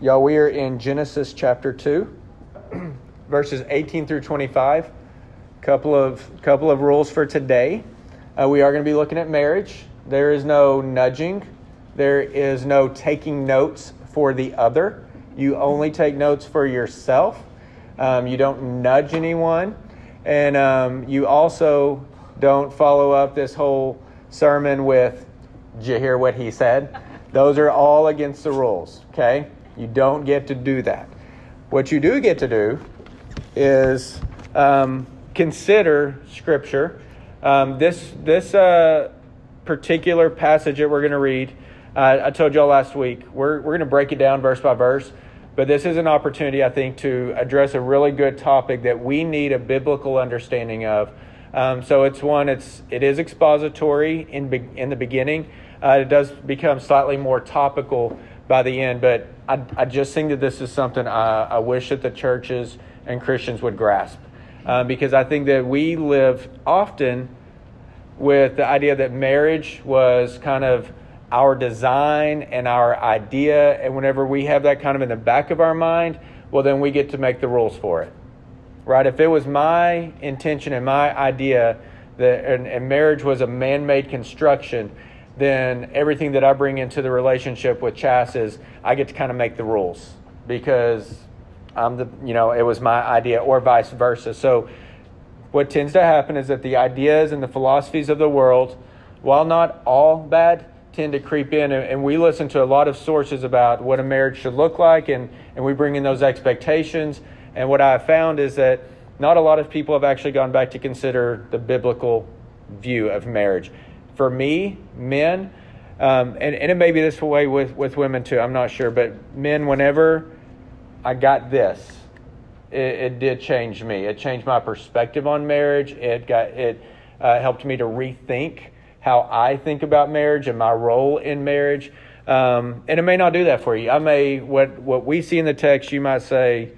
Y'all, we are in Genesis chapter 2, verses 18 through 25. Couple of couple of rules for today. Uh, we are going to be looking at marriage. There is no nudging. There is no taking notes for the other. You only take notes for yourself. Um, you don't nudge anyone, and um, you also don't follow up this whole sermon with, "Did you hear what he said?" Those are all against the rules. Okay, you don't get to do that. What you do get to do is um, consider Scripture. Um, this this uh, particular passage that we're going to read, uh, I told y'all last week, we're, we're going to break it down verse by verse. But this is an opportunity, I think, to address a really good topic that we need a biblical understanding of. Um, so it's one, it's it is expository in be, in the beginning. Uh, it does become slightly more topical by the end, but I, I just think that this is something I, I wish that the churches and Christians would grasp, uh, because I think that we live often with the idea that marriage was kind of our design and our idea. And whenever we have that kind of in the back of our mind, well, then we get to make the rules for it. Right? If it was my intention and my idea that and, and marriage was a man made construction, then everything that I bring into the relationship with Chas is I get to kind of make the rules because I'm the, you know, it was my idea or vice versa. So, what tends to happen is that the ideas and the philosophies of the world, while not all bad, tend to creep in. And, we listen to a lot of sources about what a marriage should look like and, and we bring in those expectations. And what i've found is that not a lot of people have actually gone back to consider the biblical view of marriage for me men um, and, and it may be this way with, with women too i'm not sure but men whenever i got this it, it did change me it changed my perspective on marriage it got it uh, helped me to rethink how I think about marriage and my role in marriage. Um, and it may not do that for you. I may what what we see in the text, you might say,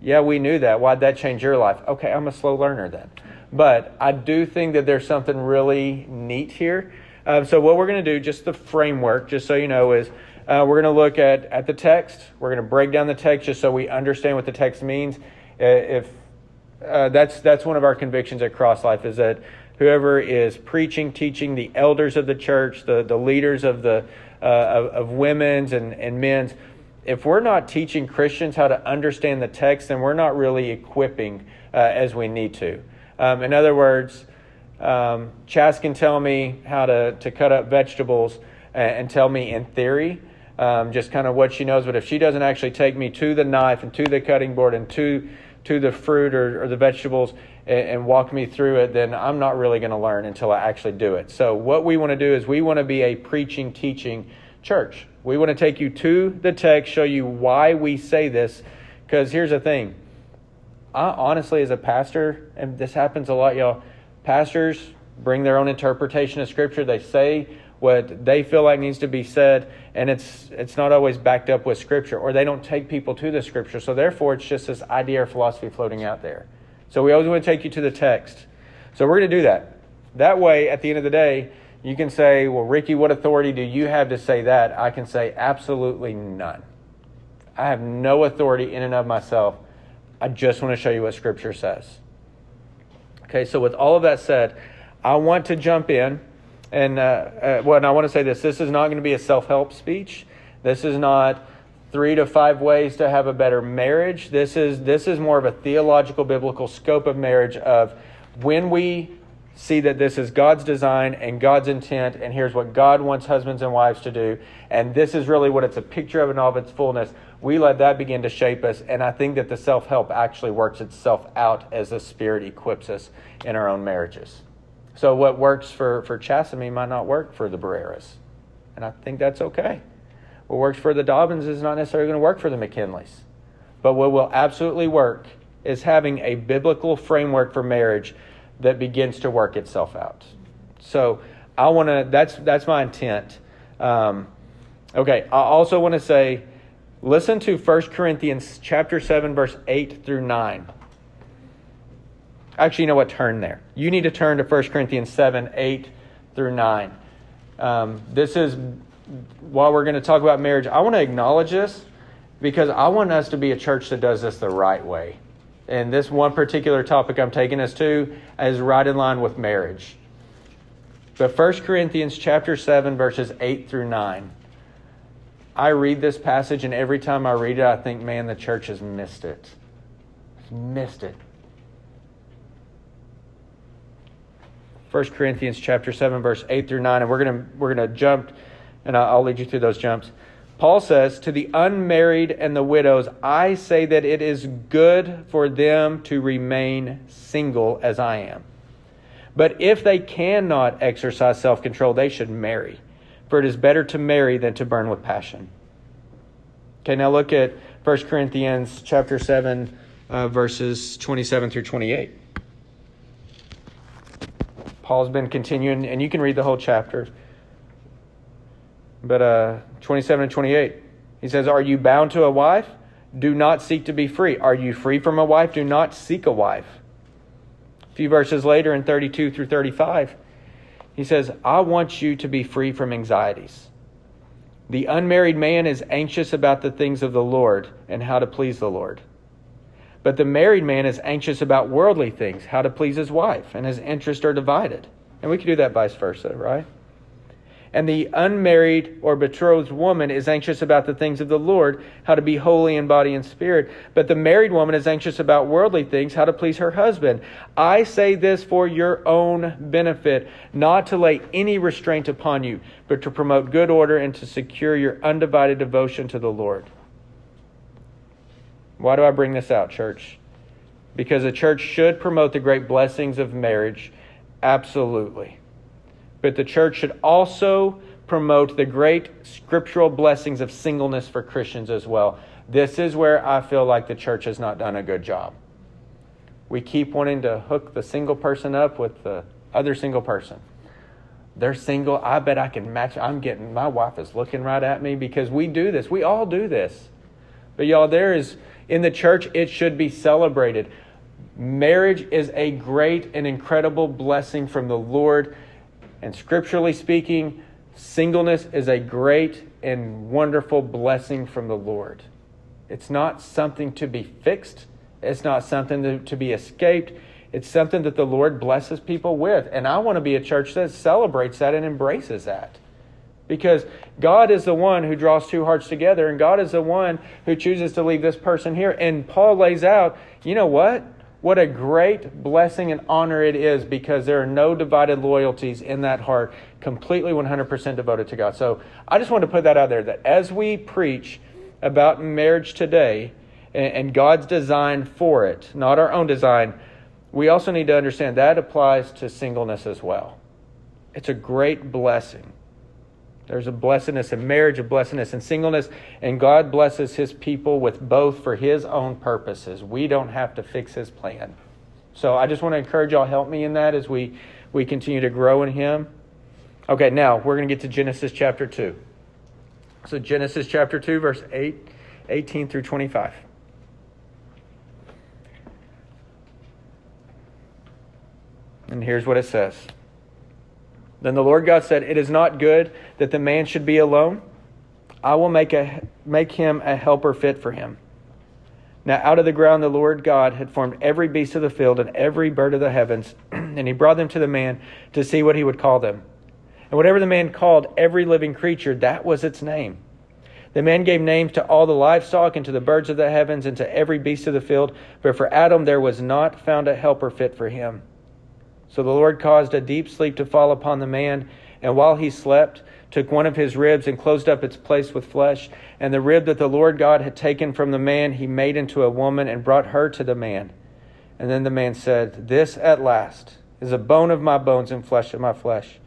"Yeah, we knew that. Why'd that change your life?" Okay, I'm a slow learner then. But I do think that there's something really neat here. Um, so what we're going to do, just the framework, just so you know, is uh, we're going to look at at the text. We're going to break down the text just so we understand what the text means. Uh, if uh, that's that's one of our convictions at Cross Life is that whoever is preaching, teaching, the elders of the church, the, the leaders of the uh, of, of women's and, and men's, if we're not teaching Christians how to understand the text, then we're not really equipping uh, as we need to. Um, in other words, um, Chas can tell me how to, to cut up vegetables and, and tell me in theory um, just kind of what she knows, but if she doesn't actually take me to the knife and to the cutting board and to to the fruit or, or the vegetables and, and, walk me through it, then I'm not really going to learn until I actually do it. So, what we want to do is we want to be a preaching, teaching church. We want to take you to the text, show you why we say this. Because here's the thing I, honestly, as a pastor, and this happens a lot, y'all, pastors bring their own interpretation of Scripture. They say what they feel like needs to be said and it's it's not always backed up with scripture or they don't take people to the scripture. So therefore it's just this idea or philosophy floating out there. So we always want to take you to the text. So we're going to do that. That way at the end of the day you can say well ricky what authority do you have to say that? I can say absolutely none. I have no authority in and of myself i just want to show you what scripture says okay so with all of that said i want to jump in and uh, uh, well, and I want to say this: this is not going to be a self-help speech. This is not three to five ways to have a better marriage. This is this is more of a theological, biblical scope of marriage. Of when we see that this is God's design and God's intent, and here's what God wants husbands and wives to do, and this is really what it's a picture of in all of its fullness. We let that begin to shape us, and I think that the self help actually works itself out as the Spirit equips us in our own marriages. So what works for, for Chasamy might not work for the Barreras. And I think that's okay. What works for the Dobbins is not necessarily going to work for the McKinleys. But what will absolutely work is having a biblical framework for marriage that begins to work itself out. So I want to, that's, that's my intent. Um, okay, I also want to say, listen to 1 Corinthians chapter 7, verse 8 through 9. Actually, you know what? Turn there. You need to turn to 1 Corinthians 7 8 through 9. Um, this is, while we're going to talk about marriage, I want to acknowledge this because I want us to be a church that does this the right way. And this one particular topic I'm taking us to is right in line with marriage. But 1 Corinthians chapter 7 verses 8 through 9. I read this passage and every time I read it I think man the church has missed it. missed it. 1 Corinthians chapter 7 verse 8 through 9 and we're going to we're to jump and I'll lead you through those jumps. Paul says, To the unmarried and the widows, I say that it is good for them to remain single as I am. But if they cannot exercise self control, they should marry, for it is better to marry than to burn with passion. Okay, now look at 1 Corinthians chapter 7, uh, verses 27 through 28. Paul's been continuing, and you can read the whole chapter. But uh, 27 and 28, he says, Are you bound to a wife? Do not seek to be free. Are you free from a wife? Do not seek a wife. A few verses later in 32 through 35, he says, I want you to be free from anxieties. The unmarried man is anxious about the things of the Lord and how to please the Lord. But the married man is anxious about worldly things, how to please his wife, and his interests are divided. And we can do that vice versa, right? And the unmarried or betrothed woman is anxious about the things of the Lord, how to be holy in body and spirit. But the married woman is anxious about worldly things, how to please her husband. I say this for your own benefit, not to lay any restraint upon you, but to promote good order and to secure your undivided devotion to the Lord. Why do I bring this out, church? Because a church should promote the great blessings of marriage. Absolutely but the church should also promote the great scriptural blessings of singleness for Christians as well. This is where I feel like the church has not done a good job. We keep wanting to hook the single person up with the other single person. They're single. I bet I can match. I'm getting, my wife is looking right at me because we do this. We all do this. But y'all, there is, in the church, it should be celebrated. Marriage is a great and incredible blessing from the Lord and scripturally speaking, singleness is a great and wonderful blessing from the Lord. It's not something to be fixed, it's not something to, to be escaped. It's something that the Lord blesses people with. And I want to be a church that celebrates that and embraces that. Because God is the one who draws two hearts together, and God is the one who chooses to leave this person here. And Paul lays out, you know what? What a great blessing and honor it is because there are no divided loyalties in that heart, completely 100% devoted to God. So I just want to put that out there that as we preach about marriage today and God's design for it, not our own design, we also need to understand that applies to singleness as well. It's a great blessing. There's a blessedness in marriage, a blessedness in singleness, and God blesses his people with both for his own purposes. We don't have to fix his plan. So I just want to encourage y'all help me in that as we, we continue to grow in him. Okay, now we're going to get to Genesis chapter 2. So Genesis chapter 2, verse 8, 18 through 25. And here's what it says. Then the Lord God said, It is not good that the man should be alone. I will make, a, make him a helper fit for him. Now, out of the ground, the Lord God had formed every beast of the field and every bird of the heavens, and he brought them to the man to see what he would call them. And whatever the man called every living creature, that was its name. The man gave names to all the livestock and to the birds of the heavens and to every beast of the field, but for Adam there was not found a helper fit for him. So the Lord caused a deep sleep to fall upon the man, and while he slept, took one of his ribs and closed up its place with flesh. And the rib that the Lord God had taken from the man, he made into a woman and brought her to the man. And then the man said, This at last is a bone of my bones and flesh of my flesh.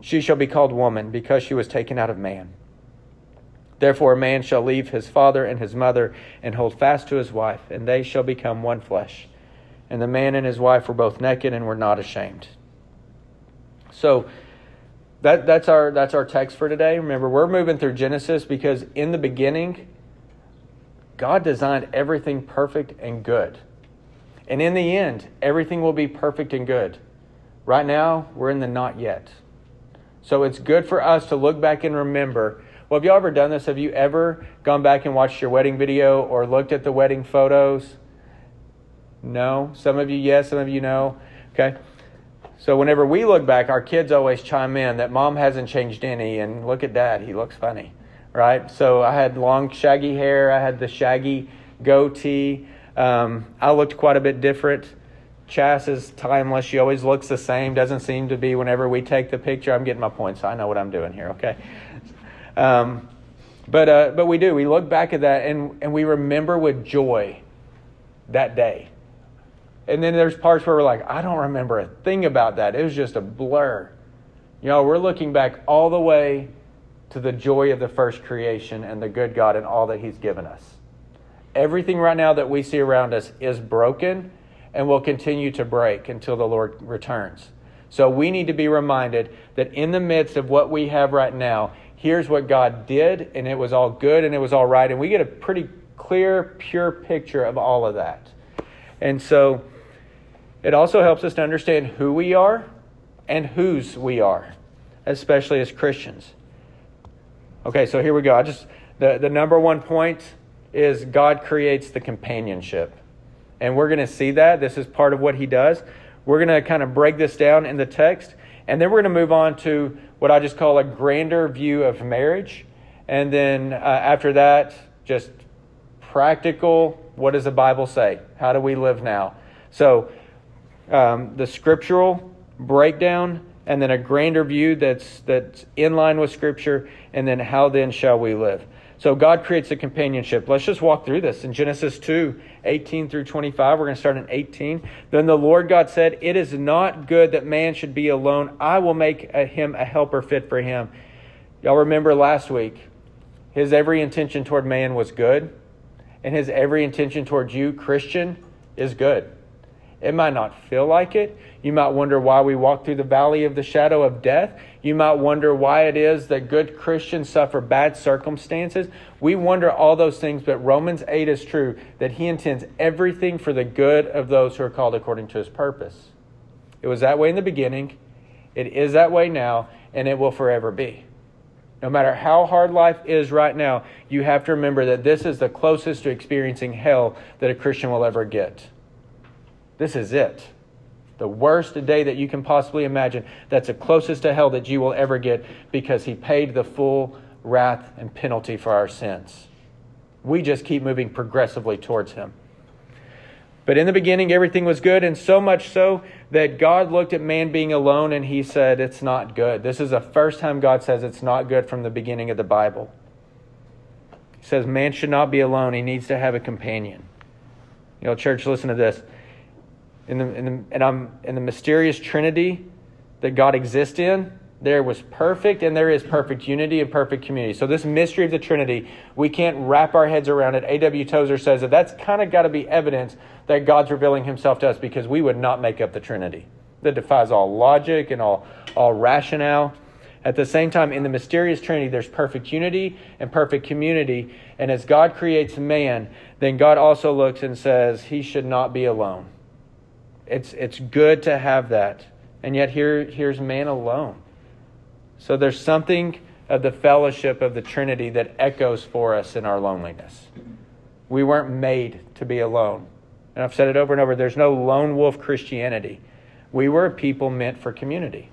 She shall be called woman, because she was taken out of man. Therefore, a man shall leave his father and his mother and hold fast to his wife, and they shall become one flesh and the man and his wife were both naked and were not ashamed. So that, that's our that's our text for today. Remember, we're moving through Genesis because in the beginning, God designed everything perfect and good. And in the end, everything will be perfect and good. Right now, we're in the not yet. So it's good for us to look back and remember Well, have you ever done this? Have you ever gone back and watched your wedding video or looked at the wedding photos? No. Some of you, yes. Some of you, no. Okay. So whenever we look back, our kids always chime in that mom hasn't changed any, and look at dad, he looks funny, right? So I had long, shaggy hair. I had the shaggy goatee. Um, I looked quite a bit different. Chas is timeless. She always looks the same. Doesn't seem to be whenever we take the picture. I'm getting my points. I know what I'm doing here. Okay. Um, but uh, but we do. We look back at that and and we remember with joy that day. And then there's parts where we're like, I don't remember a thing about that. It was just a blur. You know, we're looking back all the way to the joy of the first creation and the good God and all that He's given us. Everything right now that we see around us is broken and will continue to break until the Lord returns. So we need to be reminded that in the midst of what we have right now, here's what God did, and it was all good and it was all right. And we get a pretty clear, pure picture of all of that. And so it also helps us to understand who we are and whose we are, especially as Christians. Okay, so here we go. I just the, the number one point is God creates the companionship. And we're going to see that. This is part of what he does. We're going to kind of break this down in the text. And then we're going to move on to what I just call a grander view of marriage. And then uh, after that, just practical what does the Bible say? How do we live now? So, um, the scriptural breakdown, and then a grander view that's, that's in line with Scripture, and then how then shall we live? So God creates a companionship. Let's just walk through this. In Genesis 2, 18 through 25, we're going to start in 18. Then the Lord God said, It is not good that man should be alone. I will make a, him a helper fit for him. Y'all remember last week, his every intention toward man was good, and his every intention towards you, Christian, is good. It might not feel like it. You might wonder why we walk through the valley of the shadow of death. You might wonder why it is that good Christians suffer bad circumstances. We wonder all those things, but Romans 8 is true that he intends everything for the good of those who are called according to his purpose. It was that way in the beginning, it is that way now, and it will forever be. No matter how hard life is right now, you have to remember that this is the closest to experiencing hell that a Christian will ever get. This is it. The worst day that you can possibly imagine. That's the closest to hell that you will ever get because he paid the full wrath and penalty for our sins. We just keep moving progressively towards him. But in the beginning, everything was good, and so much so that God looked at man being alone and he said, It's not good. This is the first time God says it's not good from the beginning of the Bible. He says, Man should not be alone, he needs to have a companion. You know, church, listen to this in the, in the, and I'm in the mysterious Trinity that God exists in, there was perfect and there is perfect unity and perfect community. So this mystery of the Trinity, we can't wrap our heads around it. A.W. Tozer says that that's kind of got to be evidence that God's revealing himself to us because we would not make up the Trinity. That defies all logic and all, all rationale. At the same time, in the mysterious Trinity, there's perfect unity and perfect community. And as God creates man, then God also looks and says, he should not be alone. It's, it's good to have that. And yet here, here's man alone. So there's something of the fellowship of the Trinity that echoes for us in our loneliness. We weren't made to be alone. And I've said it over and over there's no lone wolf Christianity. We were a people meant for community.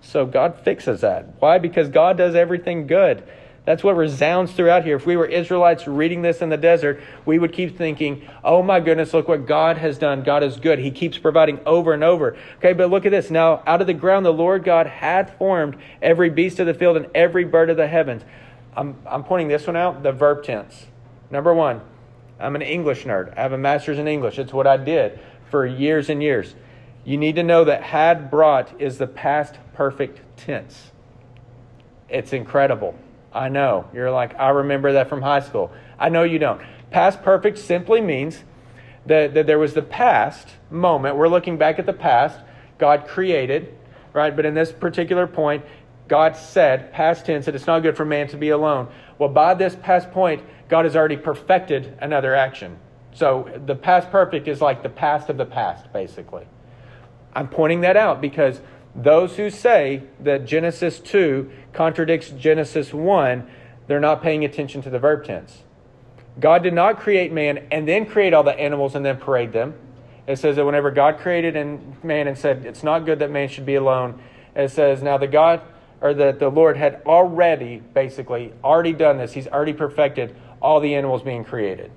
So God fixes that. Why? Because God does everything good. That's what resounds throughout here. If we were Israelites reading this in the desert, we would keep thinking, oh my goodness, look what God has done. God is good. He keeps providing over and over. Okay, but look at this. Now, out of the ground, the Lord God had formed every beast of the field and every bird of the heavens. I'm, I'm pointing this one out the verb tense. Number one, I'm an English nerd. I have a master's in English. It's what I did for years and years. You need to know that had brought is the past perfect tense. It's incredible. I know. You're like, I remember that from high school. I know you don't. Past perfect simply means that, that there was the past moment. We're looking back at the past. God created, right? But in this particular point, God said, past tense, that it's not good for man to be alone. Well, by this past point, God has already perfected another action. So the past perfect is like the past of the past, basically. I'm pointing that out because those who say that Genesis 2 contradicts Genesis 1, they're not paying attention to the verb tense. God did not create man and then create all the animals and then parade them. It says that whenever God created man and said it's not good that man should be alone, it says now the God or that the Lord had already basically already done this. He's already perfected all the animals being created.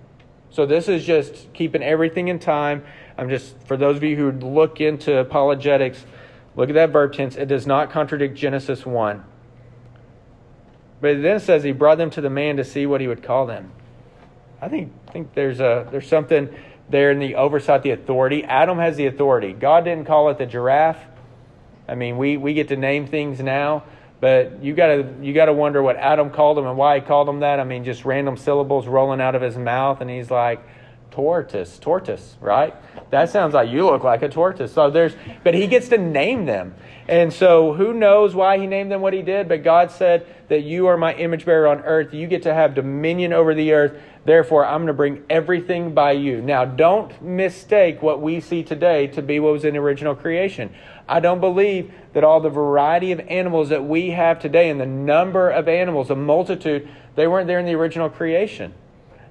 So this is just keeping everything in time. I'm just for those of you who look into apologetics, look at that verb tense. It does not contradict Genesis 1. But it then says he brought them to the man to see what he would call them. I think think there's a there's something there in the oversight, the authority. Adam has the authority. God didn't call it the giraffe. I mean, we, we get to name things now, but you gotta you gotta wonder what Adam called him and why he called him that. I mean, just random syllables rolling out of his mouth, and he's like, tortoise, tortoise, right? That sounds like you look like a tortoise. So there's, but he gets to name them. And so who knows why he named them what he did, but God said that you are my image bearer on earth. You get to have dominion over the earth. Therefore, I'm going to bring everything by you. Now, don't mistake what we see today to be what was in original creation. I don't believe that all the variety of animals that we have today and the number of animals, the multitude, they weren't there in the original creation.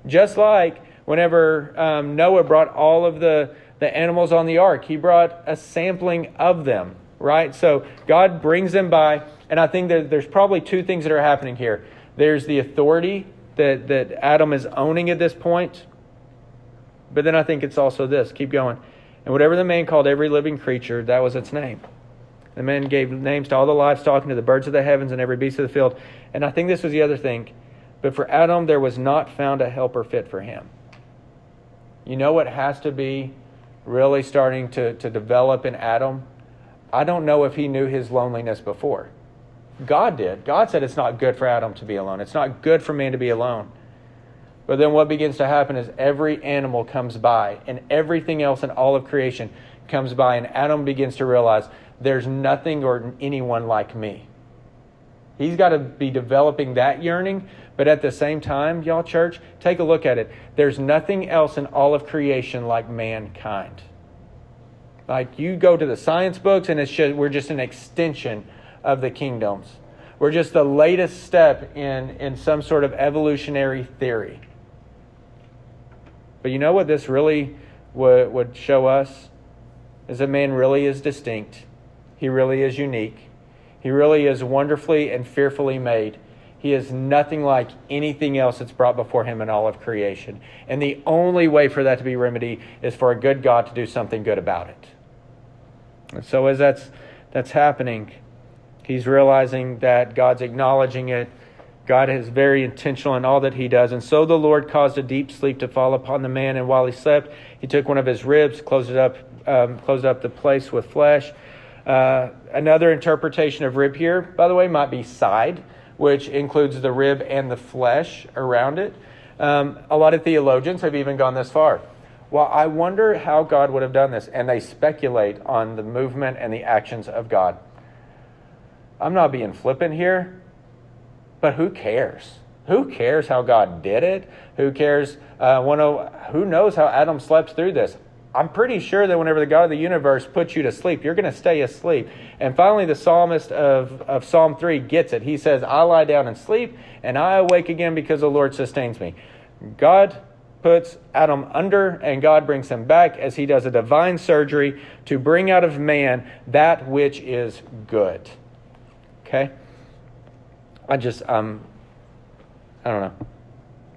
Just like whenever um, Noah brought all of the, the animals on the ark, he brought a sampling of them, right? So God brings them by, and I think that there's probably two things that are happening here. There's the authority that, that Adam is owning at this point, but then I think it's also this. Keep going. And whatever the man called every living creature, that was its name. The man gave names to all the livestock and to the birds of the heavens and every beast of the field. And I think this was the other thing. But for Adam, there was not found a helper fit for him you know what has to be really starting to, to develop in Adam? I don't know if he knew his loneliness before. God did. God said it's not good for Adam to be alone. It's not good for man to be alone. But then what begins to happen is every animal comes by and everything else in all of creation comes by, and Adam begins to realize there's nothing or anyone like me. He's got to be developing that yearning. But at the same time, y'all, church, take a look at it. There's nothing else in all of creation like mankind. Like you go to the science books, and it's just, we're just an extension of the kingdoms. We're just the latest step in, in some sort of evolutionary theory. But you know what this really would, would show us? Is that man really is distinct. He really is unique. He really is wonderfully and fearfully made. He is nothing like anything else that's brought before him in all of creation. And the only way for that to be remedied is for a good God to do something good about it. And so as that's that's happening, he's realizing that God's acknowledging it. God is very intentional in all that he does. And so the Lord caused a deep sleep to fall upon the man, and while he slept, he took one of his ribs, closed it up, um, closed up the place with flesh uh, another interpretation of rib here, by the way, might be side, which includes the rib and the flesh around it. Um, a lot of theologians have even gone this far. Well, I wonder how God would have done this, and they speculate on the movement and the actions of God. I'm not being flippant here, but who cares? Who cares how God did it? Who cares? Uh, who knows how Adam slept through this? I'm pretty sure that whenever the God of the universe puts you to sleep, you're going to stay asleep. And finally, the psalmist of, of Psalm 3 gets it. He says, I lie down and sleep, and I awake again because the Lord sustains me. God puts Adam under, and God brings him back as he does a divine surgery to bring out of man that which is good. Okay? I just, um, I don't know.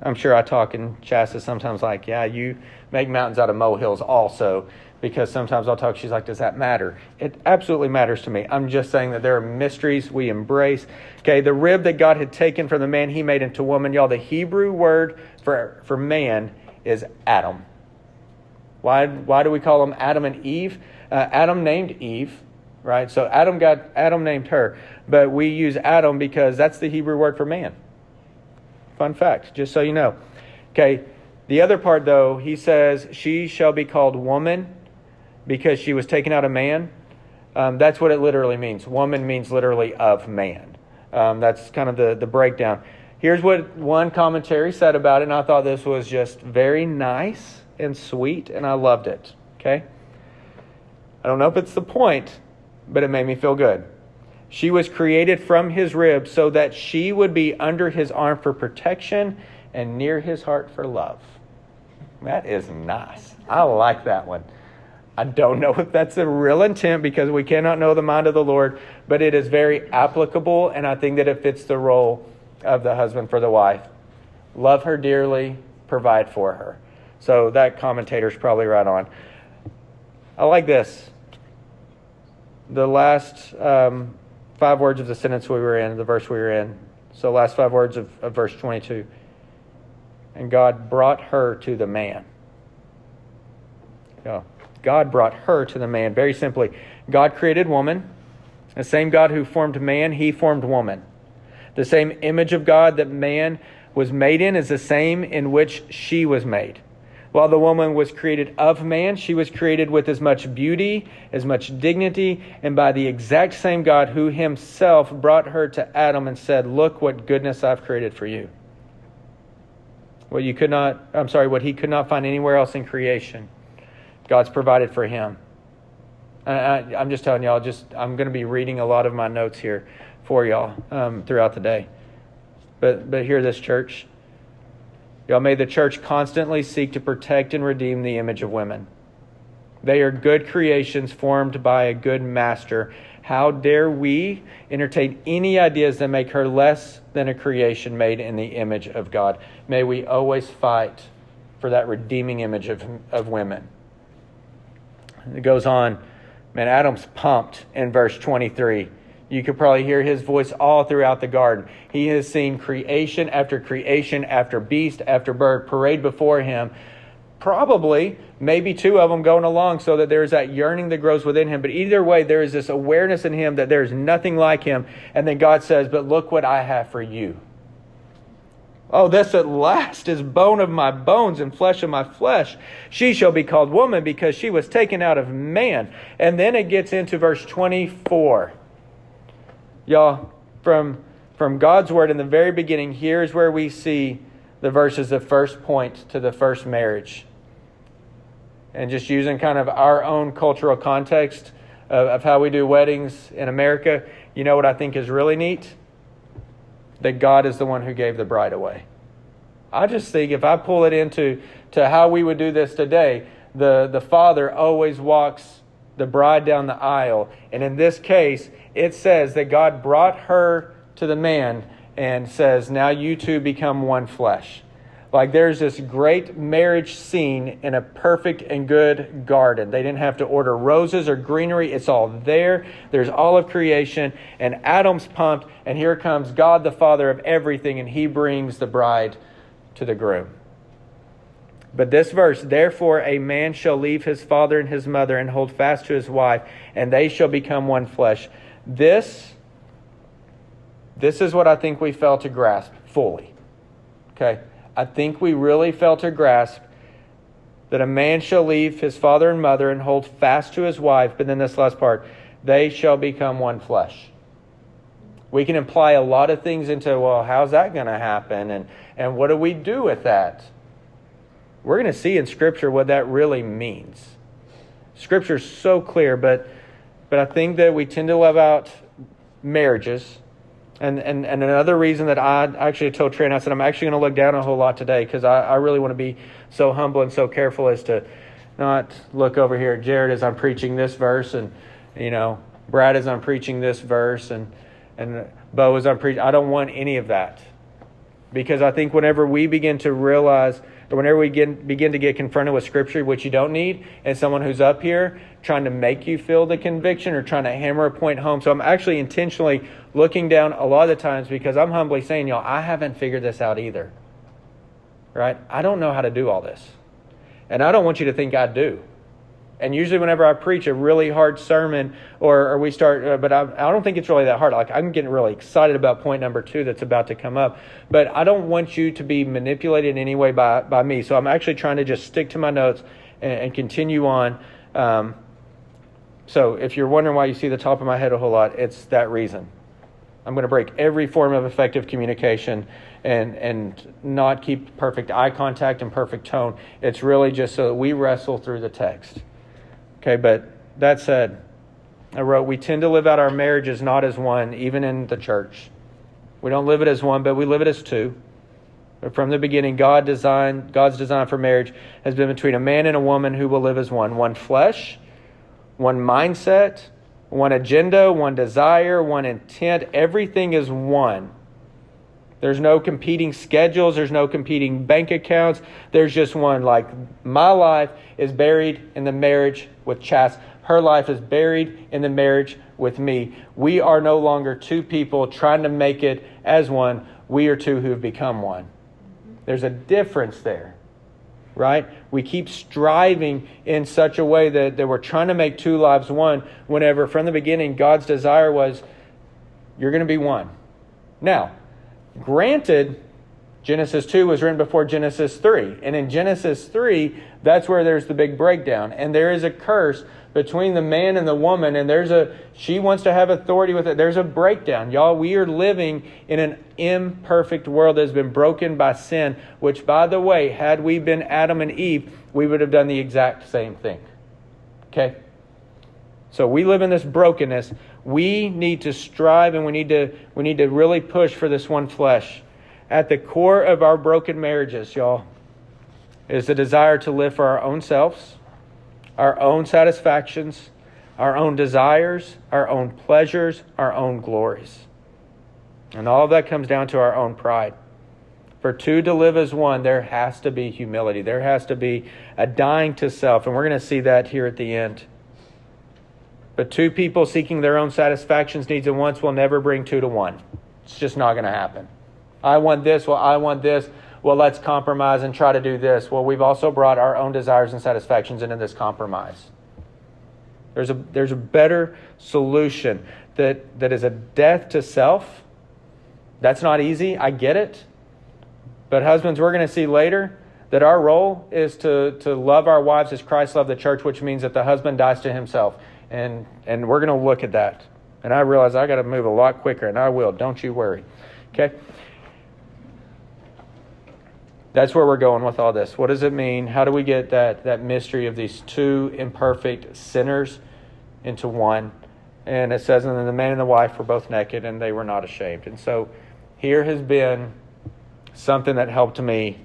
I'm sure I talk in Shasta sometimes like, yeah, you make mountains out of molehills also, because sometimes I'll talk, she's like, does that matter? It absolutely matters to me. I'm just saying that there are mysteries we embrace. Okay, the rib that God had taken from the man he made into woman, y'all, the Hebrew word for, for man is Adam. Why, why do we call them Adam and Eve? Uh, Adam named Eve, right? So Adam got Adam named her, but we use Adam because that's the Hebrew word for man. Fun fact, just so you know. Okay, the other part, though, he says, She shall be called woman because she was taken out of man. Um, that's what it literally means. Woman means literally of man. Um, that's kind of the, the breakdown. Here's what one commentary said about it, and I thought this was just very nice and sweet, and I loved it. Okay? I don't know if it's the point, but it made me feel good. She was created from his rib so that she would be under his arm for protection and near his heart for love. That is nice. I like that one. I don't know if that's a real intent because we cannot know the mind of the Lord, but it is very applicable, and I think that it fits the role of the husband for the wife. Love her dearly, provide for her. So that commentator's probably right on. I like this. The last um, five words of the sentence we were in, the verse we were in. So, last five words of, of verse 22. And God brought her to the man. Yeah. God brought her to the man. Very simply, God created woman. The same God who formed man, he formed woman. The same image of God that man was made in is the same in which she was made. While the woman was created of man, she was created with as much beauty, as much dignity, and by the exact same God who himself brought her to Adam and said, Look what goodness I've created for you. What you could not, I'm sorry, what he could not find anywhere else in creation. God's provided for him. I, am just telling y'all, just I'm going to be reading a lot of my notes here for y'all um, throughout the day. But but hear this, church. Y'all may the church constantly seek to protect and redeem the image of women. They are good creations formed by a good master. How dare we entertain any ideas that make her less than a creation made in the image of God? May we always fight for that redeeming image of, of women. It goes on, man, Adam's pumped in verse 23. You could probably hear his voice all throughout the garden. He has seen creation after creation, after beast, after bird parade before him. Probably, maybe two of them going along so that there's that yearning that grows within him. But either way, there is this awareness in him that there's nothing like him. And then God says, But look what I have for you. Oh, this at last is bone of my bones and flesh of my flesh. She shall be called woman because she was taken out of man. And then it gets into verse 24. Y'all, from, from God's word in the very beginning, here's where we see the verses that first point to the first marriage. And just using kind of our own cultural context of, of how we do weddings in America, you know what I think is really neat? that God is the one who gave the bride away. I just think if I pull it into to how we would do this today, the, the father always walks the bride down the aisle. And in this case, it says that God brought her to the man and says, Now you two become one flesh. Like there's this great marriage scene in a perfect and good garden. They didn't have to order roses or greenery. It's all there. There's all of creation. And Adam's pumped. And here comes God, the Father of everything. And he brings the bride to the groom. But this verse, therefore, a man shall leave his father and his mother and hold fast to his wife, and they shall become one flesh. This, this is what I think we fail to grasp fully. Okay? I think we really felt to grasp that a man shall leave his father and mother and hold fast to his wife, but then this last part, they shall become one flesh. We can imply a lot of things into, well, how's that going to happen? And, and what do we do with that? We're going to see in Scripture what that really means. Scripture's so clear, but, but I think that we tend to love out marriages and, and, and another reason that I actually told Trent, I said, I'm actually going to look down a whole lot today because I, I really want to be so humble and so careful as to not look over here at Jared as I'm preaching this verse and, you know, Brad as I'm preaching this verse and, and Bo as I'm preaching. I don't want any of that because I think whenever we begin to realize or whenever we get, begin to get confronted with Scripture, which you don't need, and someone who's up here trying to make you feel the conviction or trying to hammer a point home. So I'm actually intentionally looking down a lot of the times because I'm humbly saying, y'all, I haven't figured this out either. Right? I don't know how to do all this. And I don't want you to think I do. And usually, whenever I preach a really hard sermon, or, or we start, uh, but I, I don't think it's really that hard. Like I'm getting really excited about point number two that's about to come up. But I don't want you to be manipulated in any way by by me. So I'm actually trying to just stick to my notes and, and continue on. Um, so if you're wondering why you see the top of my head a whole lot, it's that reason. I'm going to break every form of effective communication and and not keep perfect eye contact and perfect tone. It's really just so that we wrestle through the text. Okay, but that said, I wrote, We tend to live out our marriages not as one, even in the church. We don't live it as one, but we live it as two. But from the beginning, God designed, God's design for marriage has been between a man and a woman who will live as one one flesh, one mindset, one agenda, one desire, one intent. Everything is one. There's no competing schedules, there's no competing bank accounts. There's just one. Like, my life is buried in the marriage with Chas. Her life is buried in the marriage with me. We are no longer two people trying to make it as one. We are two who have become one. There's a difference there, right? We keep striving in such a way that, that we're trying to make two lives one, whenever from the beginning God's desire was, you're going to be one. Now, Granted, Genesis 2 was written before Genesis 3. And in Genesis 3, that's where there's the big breakdown. And there is a curse between the man and the woman, and there's a she wants to have authority with it. There's a breakdown. Y'all, we are living in an imperfect world that has been broken by sin, which by the way, had we been Adam and Eve, we would have done the exact same thing. Okay? So we live in this brokenness. We need to strive and we need to we need to really push for this one flesh. At the core of our broken marriages, y'all, is the desire to live for our own selves, our own satisfactions, our own desires, our own pleasures, our own glories. And all of that comes down to our own pride. For two to live as one, there has to be humility. There has to be a dying to self. And we're going to see that here at the end. But two people seeking their own satisfactions, needs, and wants will never bring two to one. It's just not going to happen. I want this, well, I want this. Well, let's compromise and try to do this. Well, we've also brought our own desires and satisfactions into this compromise. There's a, there's a better solution that, that is a death to self. That's not easy. I get it. But, husbands, we're going to see later that our role is to, to love our wives as Christ loved the church, which means that the husband dies to himself and and we're going to look at that. And I realize I got to move a lot quicker, and I will. Don't you worry. Okay. That's where we're going with all this. What does it mean? How do we get that that mystery of these two imperfect sinners into one? And it says, and then the man and the wife were both naked, and they were not ashamed. And so, here has been something that helped me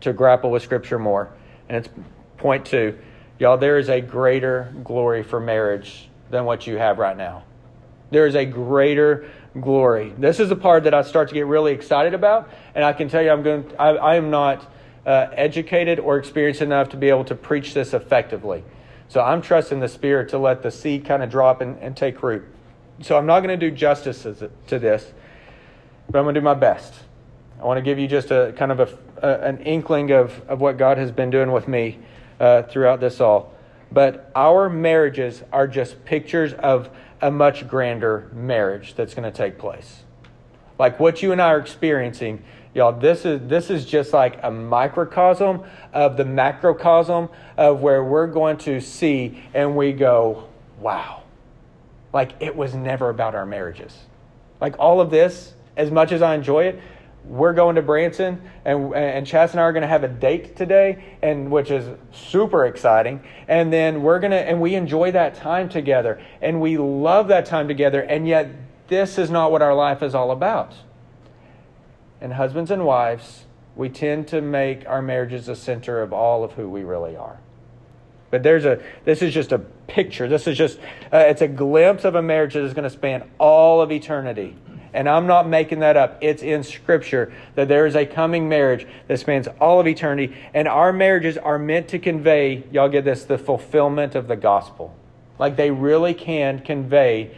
to grapple with Scripture more. And it's point two Y'all, there is a greater glory for marriage than what you have right now. There is a greater glory. This is the part that I start to get really excited about, and I can tell you, I'm going. I, I am not uh, educated or experienced enough to be able to preach this effectively. So I'm trusting the Spirit to let the seed kind of drop and, and take root. So I'm not going to do justice to this, but I'm going to do my best. I want to give you just a kind of a, a, an inkling of, of what God has been doing with me uh, throughout this all. But our marriages are just pictures of a much grander marriage that's going to take place. Like what you and I are experiencing, y'all, this is this is just like a microcosm of the macrocosm of where we're going to see and we go, wow. Like it was never about our marriages. Like all of this, as much as I enjoy it, we're going to Branson, and and Chas and I are going to have a date today, and which is super exciting. And then we're gonna and we enjoy that time together, and we love that time together. And yet, this is not what our life is all about. And husbands and wives, we tend to make our marriages the center of all of who we really are. But there's a this is just a picture. This is just uh, it's a glimpse of a marriage that is going to span all of eternity. And I'm not making that up. It's in Scripture that there is a coming marriage that spans all of eternity. And our marriages are meant to convey, y'all get this, the fulfillment of the gospel. Like they really can convey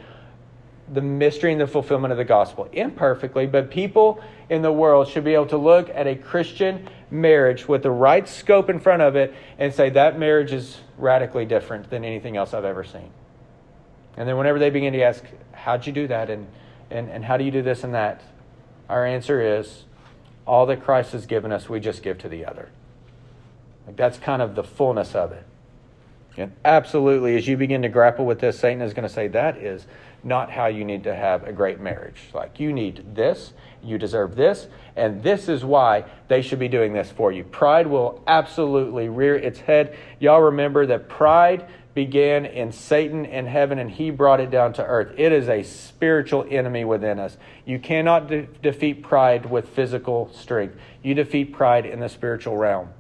the mystery and the fulfillment of the gospel. Imperfectly, but people in the world should be able to look at a Christian marriage with the right scope in front of it and say that marriage is radically different than anything else I've ever seen. And then whenever they begin to ask, How'd you do that? And and, and how do you do this and that? Our answer is all that Christ has given us, we just give to the other. Like that's kind of the fullness of it. And absolutely, as you begin to grapple with this, Satan is going to say that is not how you need to have a great marriage. Like, you need this, you deserve this, and this is why they should be doing this for you. Pride will absolutely rear its head. Y'all remember that pride began in Satan in heaven and he brought it down to earth. It is a spiritual enemy within us. You cannot de- defeat pride with physical strength, you defeat pride in the spiritual realm.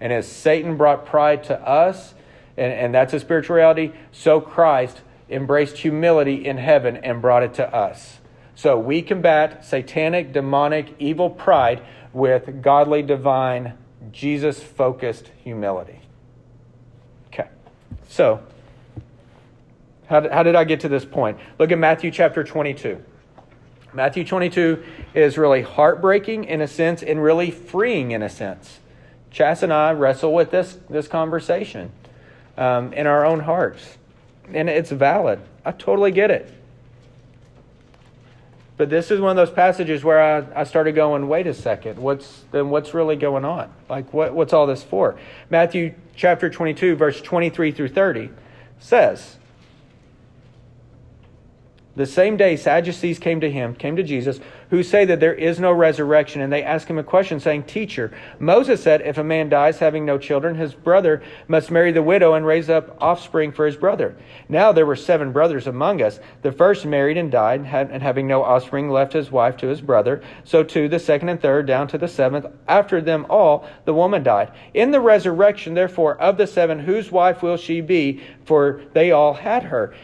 And as Satan brought pride to us, and, and that's a spiritual reality, so Christ embraced humility in heaven and brought it to us. So we combat satanic, demonic, evil pride with godly, divine, Jesus focused humility. So, how did, how did I get to this point? Look at Matthew chapter 22. Matthew 22 is really heartbreaking in a sense and really freeing in a sense. Chas and I wrestle with this, this conversation um, in our own hearts and it's valid. I totally get it. But this is one of those passages where I, I started going, wait a second, what's then what's really going on? Like what, what's all this for? Matthew chapter 22, verse 23 through 30 says, the same day Sadducees came to him, came to Jesus, who say that there is no resurrection, and they ask him a question, saying, Teacher, Moses said, if a man dies having no children, his brother must marry the widow and raise up offspring for his brother. Now there were seven brothers among us. The first married and died, and having no offspring, left his wife to his brother. So too the second and third, down to the seventh. After them all, the woman died. In the resurrection, therefore, of the seven, whose wife will she be? For they all had her.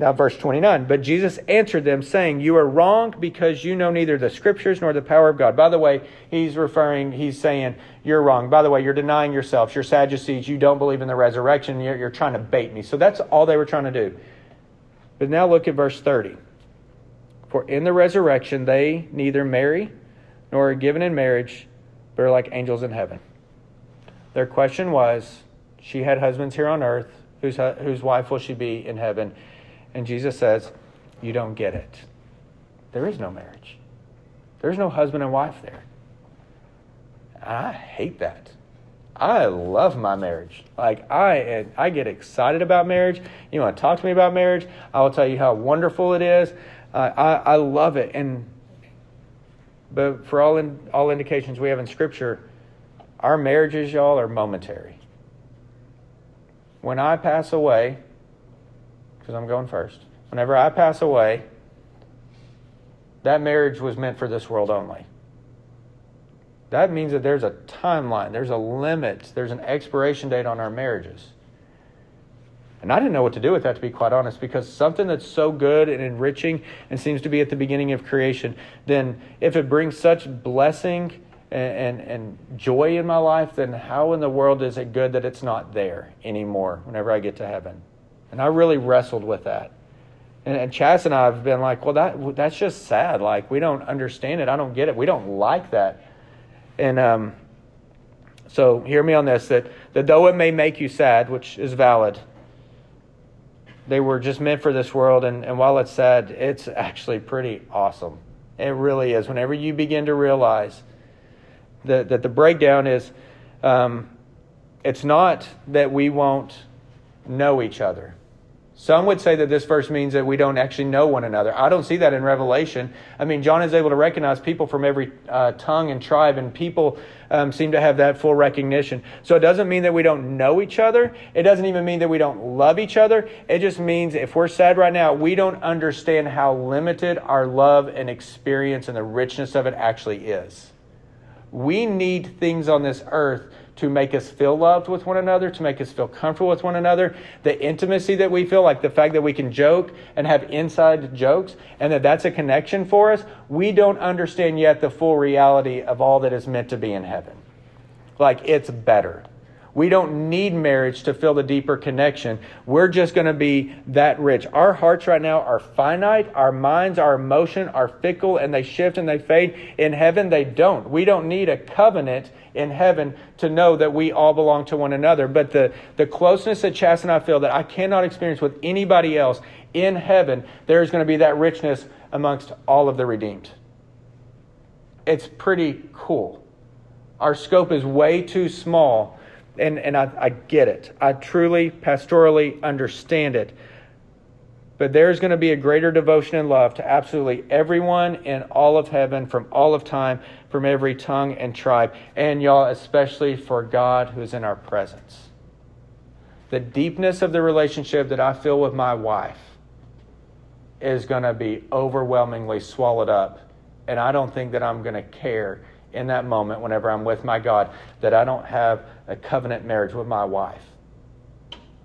Now, verse 29. But Jesus answered them, saying, You are wrong because you know neither the scriptures nor the power of God. By the way, he's referring, he's saying, You're wrong. By the way, you're denying yourselves. You're Sadducees. You don't believe in the resurrection. You're, you're trying to bait me. So that's all they were trying to do. But now look at verse 30. For in the resurrection they neither marry nor are given in marriage, but are like angels in heaven. Their question was, She had husbands here on earth. Whose, whose wife will she be in heaven? And Jesus says, You don't get it. There is no marriage, there's no husband and wife there. I hate that. I love my marriage. Like I, I get excited about marriage. You want to talk to me about marriage? I will tell you how wonderful it is. Uh, I, I love it. And but for all in, all indications we have in Scripture, our marriages, y'all, are momentary. When I pass away, because I'm going first. Whenever I pass away, that marriage was meant for this world only. That means that there's a timeline, there's a limit, there's an expiration date on our marriages. And I didn't know what to do with that, to be quite honest, because something that's so good and enriching and seems to be at the beginning of creation, then if it brings such blessing and, and, and joy in my life, then how in the world is it good that it's not there anymore whenever I get to heaven? And I really wrestled with that. And, and Chas and I have been like, well, that that's just sad. Like, we don't understand it. I don't get it. We don't like that. And um, so, hear me on this that, that though it may make you sad, which is valid, they were just meant for this world. And, and while it's sad, it's actually pretty awesome. It really is. Whenever you begin to realize that, that the breakdown is, um, it's not that we won't know each other. Some would say that this verse means that we don't actually know one another. I don't see that in Revelation. I mean, John is able to recognize people from every uh, tongue and tribe, and people um, seem to have that full recognition. So it doesn't mean that we don't know each other. It doesn't even mean that we don't love each other. It just means if we're sad right now, we don't understand how limited our love and experience and the richness of it actually is. We need things on this earth to make us feel loved with one another, to make us feel comfortable with one another. The intimacy that we feel, like the fact that we can joke and have inside jokes, and that that's a connection for us, we don't understand yet the full reality of all that is meant to be in heaven. Like, it's better. We don't need marriage to feel the deeper connection. We're just going to be that rich. Our hearts right now are finite. Our minds, our emotion are fickle and they shift and they fade. In heaven, they don't. We don't need a covenant in heaven to know that we all belong to one another. But the, the closeness that Chas and I feel that I cannot experience with anybody else in heaven, there's going to be that richness amongst all of the redeemed. It's pretty cool. Our scope is way too small and, and I, I get it. I truly, pastorally understand it. But there's going to be a greater devotion and love to absolutely everyone in all of heaven, from all of time, from every tongue and tribe, and y'all, especially for God who is in our presence. The deepness of the relationship that I feel with my wife is going to be overwhelmingly swallowed up. And I don't think that I'm going to care in that moment whenever I'm with my God that I don't have a covenant marriage with my wife.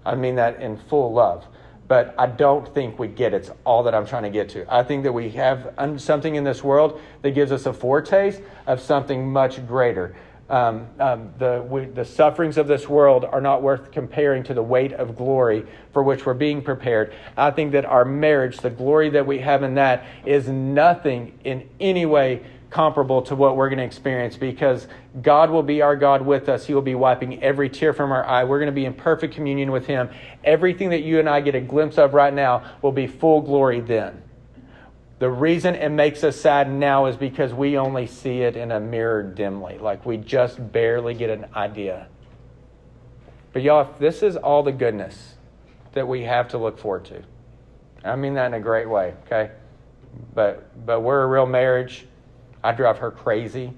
I mean that in full love but I don't think we get it's all that I'm trying to get to. I think that we have something in this world that gives us a foretaste of something much greater. Um, um, the, we, the sufferings of this world are not worth comparing to the weight of glory for which we're being prepared. I think that our marriage, the glory that we have in that, is nothing in any way comparable to what we're going to experience because God will be our God with us. He will be wiping every tear from our eye. We're going to be in perfect communion with Him. Everything that you and I get a glimpse of right now will be full glory then. The reason it makes us sad now is because we only see it in a mirror dimly, like we just barely get an idea. But y'all, if this is all the goodness that we have to look forward to, I mean that in a great way, okay? But but we're a real marriage I drive her crazy.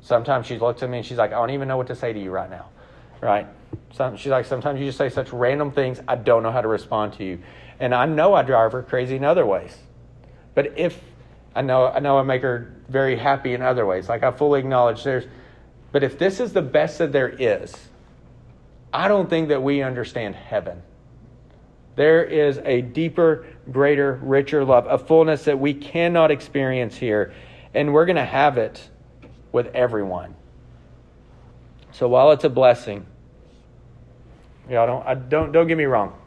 Sometimes she looks at me and she's like, I don't even know what to say to you right now. Right? Some, she's like, sometimes you just say such random things, I don't know how to respond to you. And I know I drive her crazy in other ways. But if I know I know I make her very happy in other ways. Like I fully acknowledge there's but if this is the best that there is, I don't think that we understand heaven. There is a deeper, greater, richer love, a fullness that we cannot experience here and we're going to have it with everyone. So while it's a blessing, yeah, don't I don't don't get me wrong.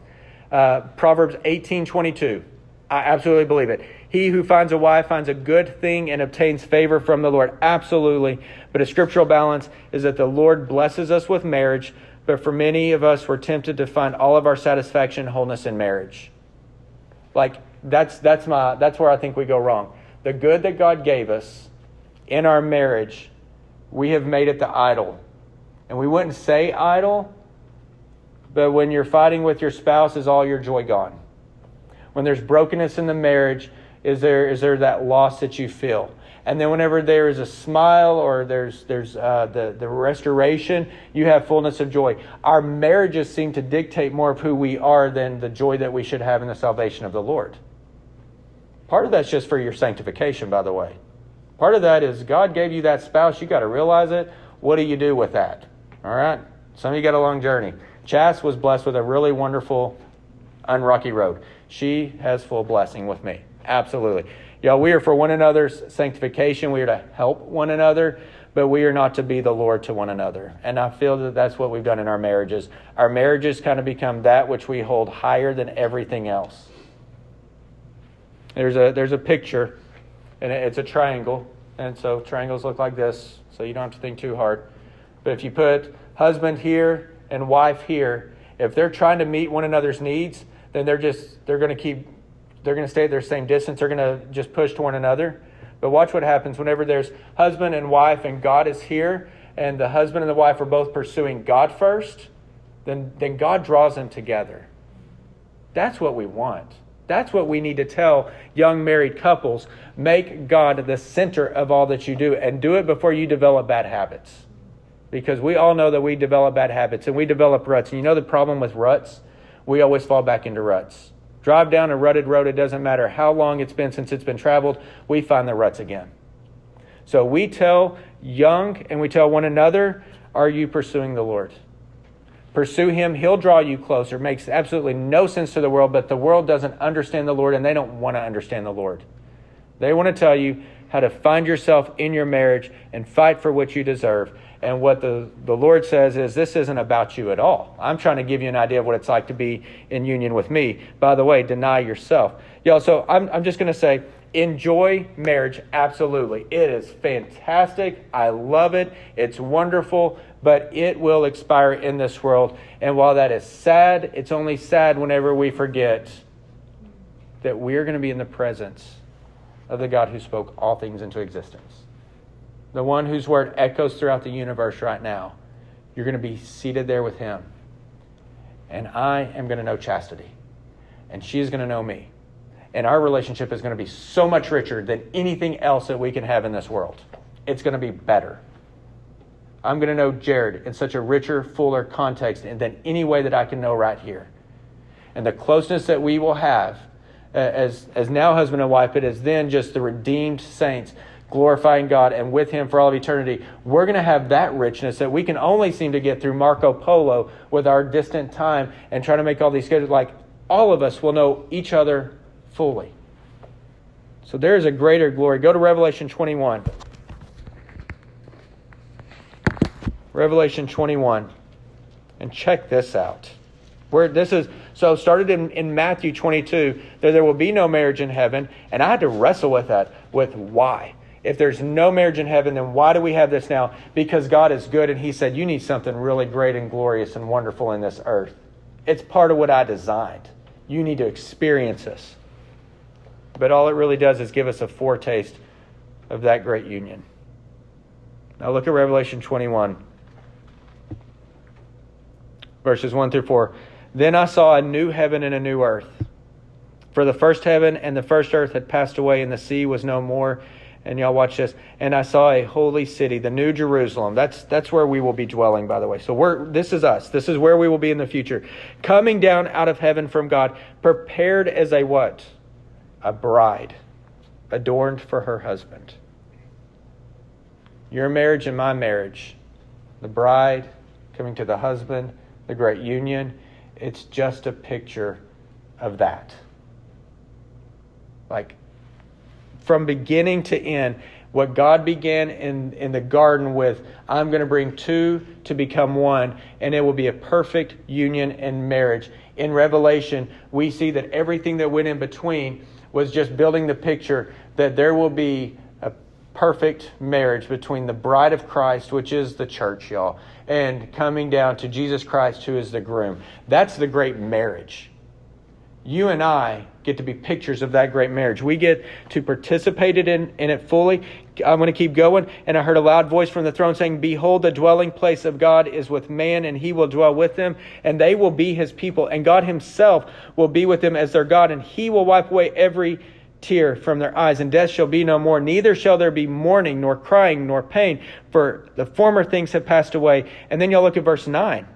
Uh, Proverbs eighteen twenty two. I absolutely believe it. He who finds a wife finds a good thing and obtains favor from the Lord. Absolutely. But a scriptural balance is that the Lord blesses us with marriage, but for many of us, we're tempted to find all of our satisfaction wholeness in marriage. Like that's that's my that's where I think we go wrong the good that God gave us in our marriage, we have made it the idol. And we wouldn't say idol, but when you're fighting with your spouse, is all your joy gone? When there's brokenness in the marriage, is there is there that loss that you feel? And then whenever there is a smile or there's there's uh, the the restoration, you have fullness of joy. Our marriages seem to dictate more of who we are than the joy that we should have in the salvation of the Lord. Part of that's just for your sanctification, by the way. Part of that is God gave you that spouse. You got to realize it. What do you do with that? All right. Some of you got a long journey. Chas was blessed with a really wonderful, unrocky road. She has full blessing with me. Absolutely. Y'all, we are for one another's sanctification. We are to help one another, but we are not to be the Lord to one another. And I feel that that's what we've done in our marriages. Our marriages kind of become that which we hold higher than everything else. There's a, there's a picture, and it's a triangle. And so triangles look like this, so you don't have to think too hard. But if you put husband here and wife here, if they're trying to meet one another's needs, then they're just they're going to keep they're going to stay at their same distance. They're going to just push to one another. But watch what happens whenever there's husband and wife and God is here and the husband and the wife are both pursuing God first, then then God draws them together. That's what we want. That's what we need to tell young married couples. Make God the center of all that you do and do it before you develop bad habits. Because we all know that we develop bad habits and we develop ruts. And you know the problem with ruts? We always fall back into ruts. Drive down a rutted road, it doesn't matter how long it's been since it's been traveled, we find the ruts again. So we tell young and we tell one another, Are you pursuing the Lord? Pursue him, he'll draw you closer. Makes absolutely no sense to the world, but the world doesn't understand the Lord and they don't want to understand the Lord. They want to tell you how to find yourself in your marriage and fight for what you deserve. And what the, the Lord says is, this isn't about you at all. I'm trying to give you an idea of what it's like to be in union with me. By the way, deny yourself. Y'all, so I'm, I'm just going to say, enjoy marriage absolutely it is fantastic i love it it's wonderful but it will expire in this world and while that is sad it's only sad whenever we forget that we're going to be in the presence of the god who spoke all things into existence the one whose word echoes throughout the universe right now You're going to be seated there with him. And I am going to know chastity. And she is going to know me. And our relationship is going to be so much richer than anything else that we can have in this world. It's going to be better. I'm going to know Jared in such a richer, fuller context than any way that I can know right here. And the closeness that we will have as, as now husband and wife, but as then just the redeemed saints glorifying God and with Him for all of eternity, we're going to have that richness that we can only seem to get through Marco Polo with our distant time and trying to make all these schedules. Like all of us will know each other fully. So there is a greater glory. Go to Revelation 21. Revelation 21. And check this out. Where this is so started in, in Matthew 22 that there will be no marriage in heaven, and I had to wrestle with that with why. If there's no marriage in heaven, then why do we have this now? Because God is good and He said, You need something really great and glorious and wonderful in this earth. It's part of what I designed. You need to experience this. But all it really does is give us a foretaste of that great union. Now look at Revelation 21, verses 1 through 4. Then I saw a new heaven and a new earth. For the first heaven and the first earth had passed away, and the sea was no more. And y'all watch this. And I saw a holy city, the New Jerusalem. That's that's where we will be dwelling, by the way. So we're this is us. This is where we will be in the future. Coming down out of heaven from God, prepared as a what? A bride adorned for her husband. Your marriage and my marriage, the bride coming to the husband, the great union, it's just a picture of that. Like from beginning to end, what God began in, in the garden with, I'm going to bring two to become one, and it will be a perfect union and marriage. In Revelation, we see that everything that went in between was just building the picture that there will be a perfect marriage between the bride of Christ, which is the church, y'all, and coming down to Jesus Christ, who is the groom. That's the great marriage. You and I get to be pictures of that great marriage. We get to participate in, in it fully. I'm going to keep going. And I heard a loud voice from the throne saying, Behold, the dwelling place of God is with man, and he will dwell with them, and they will be his people. And God himself will be with them as their God, and he will wipe away every tear from their eyes, and death shall be no more. Neither shall there be mourning, nor crying, nor pain, for the former things have passed away. And then you'll look at verse 9.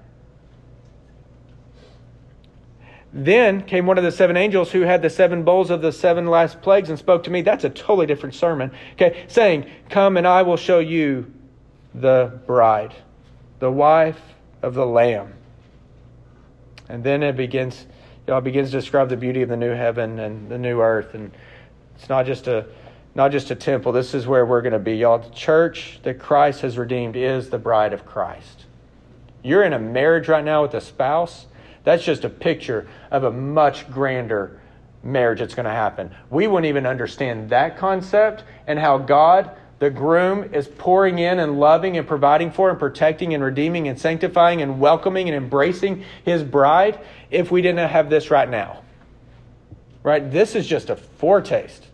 Then came one of the seven angels who had the seven bowls of the seven last plagues and spoke to me. That's a totally different sermon. Okay, saying, Come and I will show you the bride, the wife of the Lamb. And then it begins, it begins to describe the beauty of the new heaven and the new earth. And it's not just a not just a temple. This is where we're going to be. Y'all, the church that Christ has redeemed is the bride of Christ. You're in a marriage right now with a spouse that's just a picture of a much grander marriage that's going to happen. We wouldn't even understand that concept and how God, the groom, is pouring in and loving and providing for and protecting and redeeming and sanctifying and welcoming and embracing his bride if we didn't have this right now. Right? This is just a foretaste.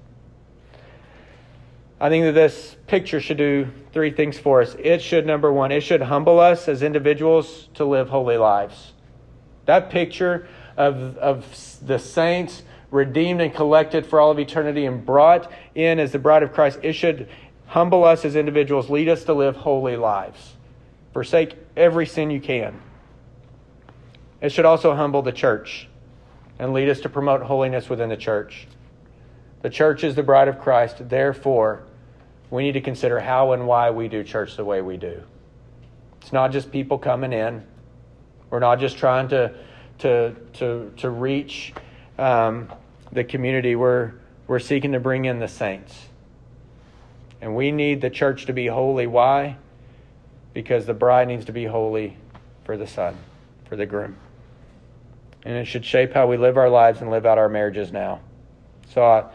I think that this picture should do three things for us. It should, number one, it should humble us as individuals to live holy lives. That picture of, of the saints redeemed and collected for all of eternity and brought in as the bride of Christ, it should humble us as individuals, lead us to live holy lives. Forsake every sin you can. It should also humble the church and lead us to promote holiness within the church. The church is the bride of Christ, therefore, we need to consider how and why we do church the way we do. It's not just people coming in we're not just trying to to to to reach um, the community. We're we're seeking to bring in the saints, and we need the church to be holy. Why? Because the bride needs to be holy for the son, for the groom, and it should shape how we live our lives and live out our marriages now. So, I,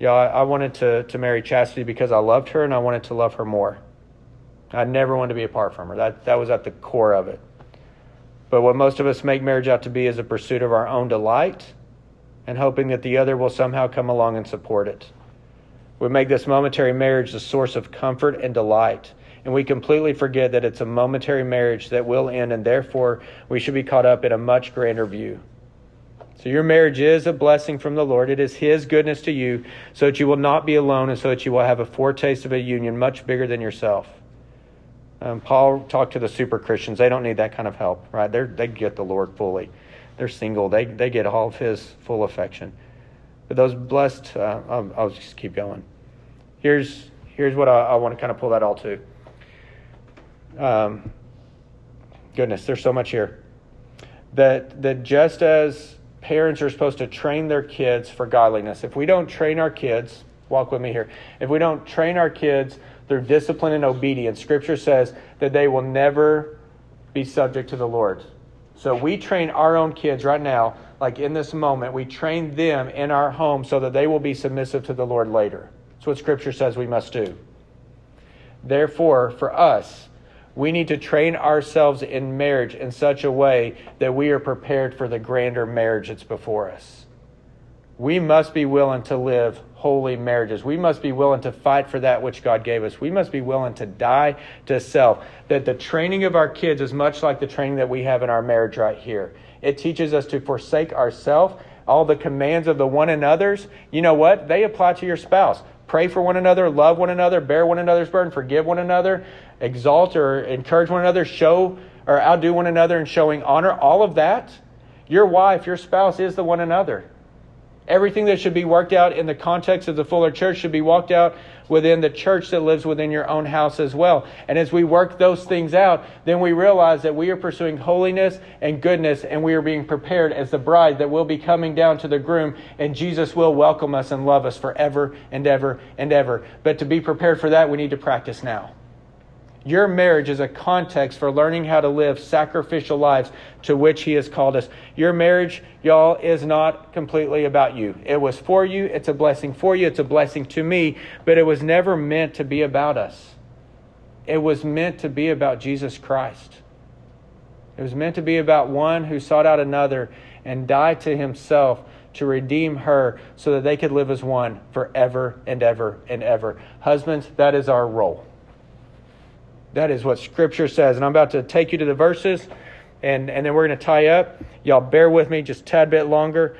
yeah, I, I wanted to to marry Chastity because I loved her and I wanted to love her more. I never wanted to be apart from her. That that was at the core of it. But what most of us make marriage out to be is a pursuit of our own delight and hoping that the other will somehow come along and support it. We make this momentary marriage the source of comfort and delight. and we completely forget that it's a momentary marriage that will end, and therefore we should be caught up in a much grander view. So, your marriage is a blessing from the Lord. It is His goodness to you, so that you will not be alone, and so that you will have a foretaste of a union much bigger than yourself. Um, Paul talked to the super Christians. They don't need that kind of help, right? They they get the Lord fully. They're single. They they get all of His full affection. But those blessed, uh, I'll, I'll, just keep going. Here's here's what I, I want to kind of pull that all to. Um, goodness, there's so much here. That that just as parents are supposed to train their kids for godliness, if we don't train our kids, walk with me here. If we don't train our kids through discipline and obedience, Scripture says that they will never be subject to the Lord. So we train our own kids right now, like in this moment, we train them in our home so that they will be submissive to the Lord later. That's what Scripture says we must do. Therefore, for us, we need to train ourselves in marriage in such a way that we are prepared for the grander marriage that's before us. We must be willing to live holy marriages. We must be willing to fight for that which God gave us. We must be willing to die to self. That the training of our kids is much like the training that we have in our marriage right here. It teaches us to forsake ourselves, all the commands of the one another's. You know what? They apply to your spouse. Pray for one another, love one another, bear one another's burden, forgive one another, exalt or encourage one another, show or outdo one another in showing honor. All of that, your wife, your spouse is the one another. Everything that should be worked out in the context of the fuller church should be walked out within the church that lives within your own house as well. And as we work those things out, then we realize that we are pursuing holiness and goodness, and we are being prepared as the bride that will be coming down to the groom, and Jesus will welcome us and love us forever and ever and ever. But to be prepared for that, we need to practice now. Your marriage is a context for learning how to live sacrificial lives to which He has called us. Your marriage, y'all, is not completely about you. It was for you, it's a blessing for you, it's a blessing to me, but it was never meant to be about us. It was meant to be about Jesus Christ. It was meant to be about one who sought out another and died to himself to redeem her so that they could live as one forever and ever and ever. Husbands, that is our role. That is what Scripture says. And I'm about to take you to the verses, and, and then we're going to tie up. Y'all bear with me just a tad bit longer.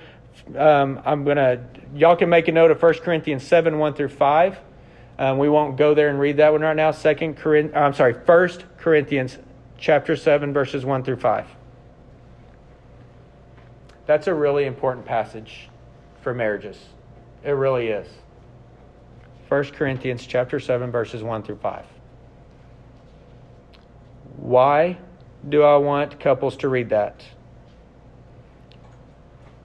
Um, I'm going to, y'all can make a note of 1 Corinthians 7 1 through 5. Um, we won't go there and read that one right now. Second Corinth, I'm sorry, 1 Corinthians chapter 7, verses 1 through 5. That's a really important passage for marriages. It really is. 1 Corinthians chapter 7, verses 1 through 5. Why do I want couples to read that?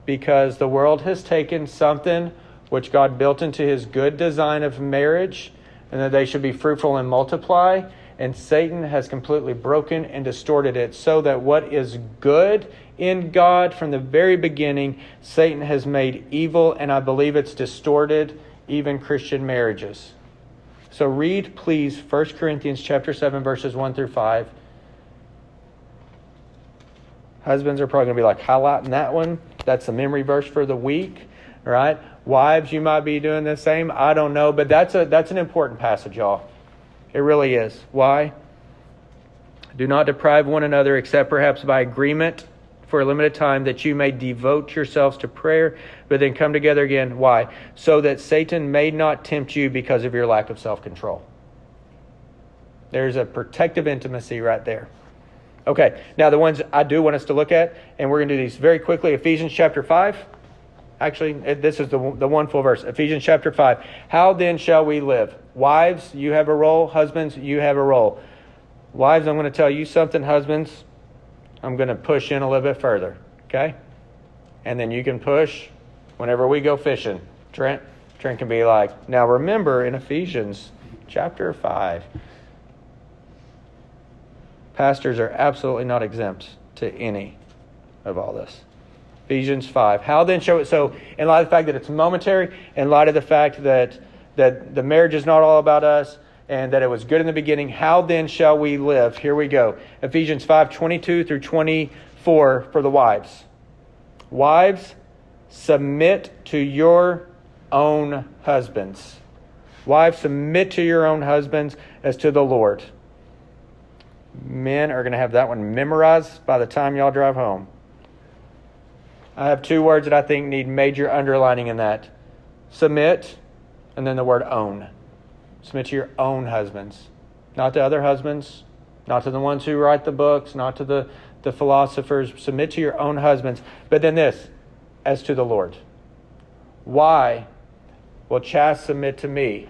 Because the world has taken something which God built into his good design of marriage and that they should be fruitful and multiply, and Satan has completely broken and distorted it so that what is good in God from the very beginning, Satan has made evil, and I believe it's distorted even Christian marriages. So read, please, 1 Corinthians chapter 7, verses 1 through 5. Husbands are probably going to be like highlighting that one. That's the memory verse for the week, right? Wives, you might be doing the same. I don't know, but that's a that's an important passage, y'all. It really is. Why? Do not deprive one another except perhaps by agreement for a limited time that you may devote yourselves to prayer, but then come together again. Why? So that Satan may not tempt you because of your lack of self control. There's a protective intimacy right there. Okay, now the ones I do want us to look at, and we're going to do these very quickly. Ephesians chapter 5. Actually, this is the, the one full verse. Ephesians chapter 5. How then shall we live? Wives, you have a role. Husbands, you have a role. Wives, I'm going to tell you something. Husbands, I'm going to push in a little bit further. Okay? And then you can push whenever we go fishing. Trent, Trent can be like, now remember in Ephesians chapter 5 Pastors are absolutely not exempt to any of all this. Ephesians 5. How then show it? So, in light of the fact that it's momentary, in light of the fact that, that the marriage is not all about us, and that it was good in the beginning, how then shall we live? Here we go. Ephesians 5 22 through 24 for the wives. Wives, submit to your own husbands. Wives, submit to your own husbands as to the Lord. Men are going to have that one memorized by the time y'all drive home. I have two words that I think need major underlining in that submit, and then the word own. Submit to your own husbands, not to other husbands, not to the ones who write the books, not to the, the philosophers. Submit to your own husbands. But then this, as to the Lord. Why will Chas submit to me?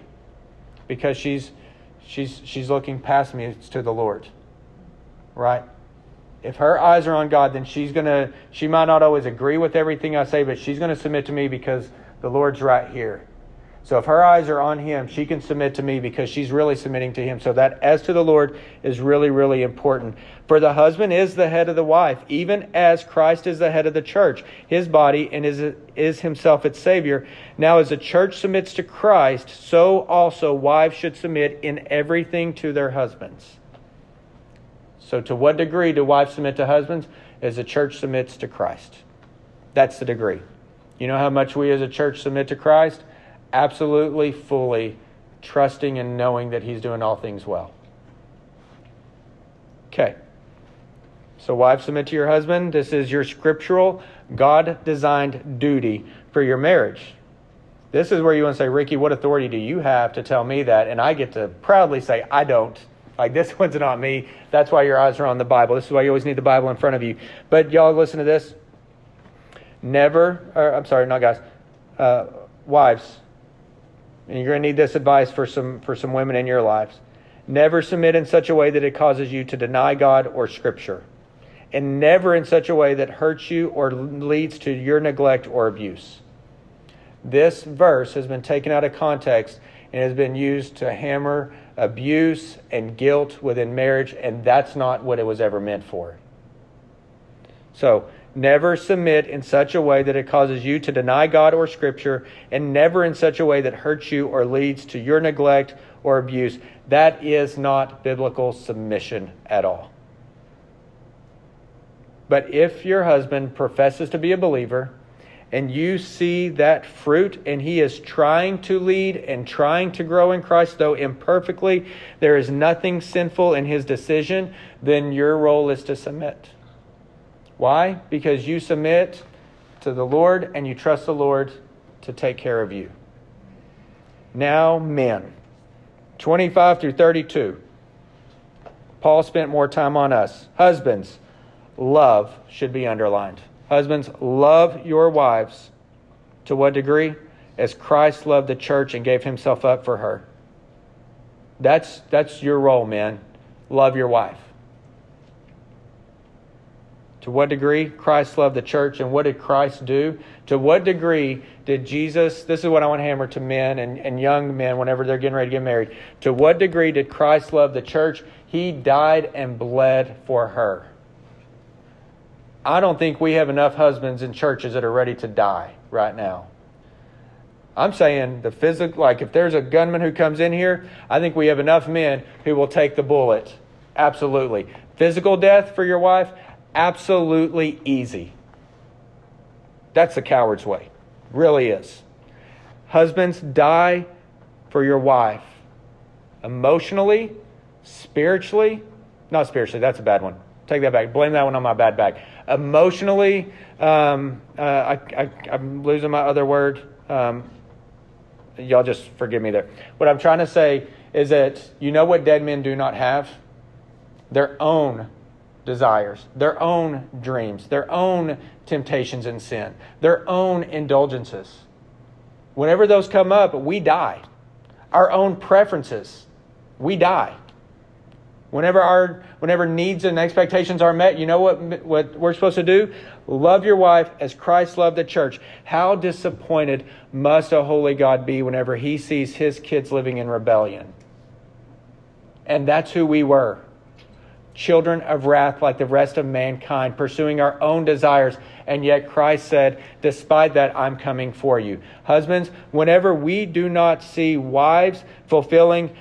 Because she's she's she's looking past me to the Lord. Right? If her eyes are on God, then she's gonna she might not always agree with everything I say, but she's gonna submit to me because the Lord's right here. So if her eyes are on him, she can submit to me because she's really submitting to him. So that as to the Lord is really, really important. For the husband is the head of the wife, even as Christ is the head of the church, his body, and is, is himself its Savior. Now, as the church submits to Christ, so also wives should submit in everything to their husbands. So, to what degree do wives submit to husbands? As the church submits to Christ. That's the degree. You know how much we as a church submit to Christ? absolutely, fully trusting and knowing that He's doing all things well. Okay. So, wives, submit to your husband. This is your scriptural, God designed duty for your marriage. This is where you want to say, Ricky, what authority do you have to tell me that? And I get to proudly say, I don't. Like, this one's not me. That's why your eyes are on the Bible. This is why you always need the Bible in front of you. But, y'all, listen to this. Never, or I'm sorry, not guys, uh, wives, and you're going to need this advice for some for some women in your lives. Never submit in such a way that it causes you to deny God or Scripture, and never in such a way that hurts you or leads to your neglect or abuse. This verse has been taken out of context and has been used to hammer abuse and guilt within marriage, and that's not what it was ever meant for. So, Never submit in such a way that it causes you to deny God or Scripture, and never in such a way that hurts you or leads to your neglect or abuse. That is not biblical submission at all. But if your husband professes to be a believer, and you see that fruit, and he is trying to lead and trying to grow in Christ, though imperfectly, there is nothing sinful in his decision, then your role is to submit. Why? Because you submit to the Lord and you trust the Lord to take care of you. Now, men. 25 through 32. Paul spent more time on us. Husbands, love should be underlined. Husbands, love your wives. To what degree? As Christ loved the church and gave himself up for her. That's, that's your role, men. Love your wife. To what degree Christ loved the church and what did Christ do? To what degree did Jesus, this is what I want to hammer to men and, and young men whenever they're getting ready to get married. To what degree did Christ love the church? He died and bled for her. I don't think we have enough husbands in churches that are ready to die right now. I'm saying the physical, like if there's a gunman who comes in here, I think we have enough men who will take the bullet. Absolutely. Physical death for your wife, absolutely easy. That's the coward's way. Really is. Husbands, die for your wife. Emotionally, spiritually, not spiritually, that's a bad one. Take that back. Blame that one on my bad back. Emotionally, um, uh, I, I'm losing my other word. Um, y'all just forgive me there. What I'm trying to say is that you know what dead men do not have? Their own desires, their own dreams, their own temptations and sin, their own indulgences. Whenever those come up, we die. Our own preferences, we die. Whenever our whenever needs and expectations are met, you know what what we're supposed to do? Love your wife as Christ loved the church. How disappointed must a holy God be whenever he sees his kids living in rebellion? And that's who we were children of wrath like the rest of mankind, pursuing our own desires. And yet Christ said, Despite that, I'm coming for you. Husbands, whenever we do not see wives fulfilling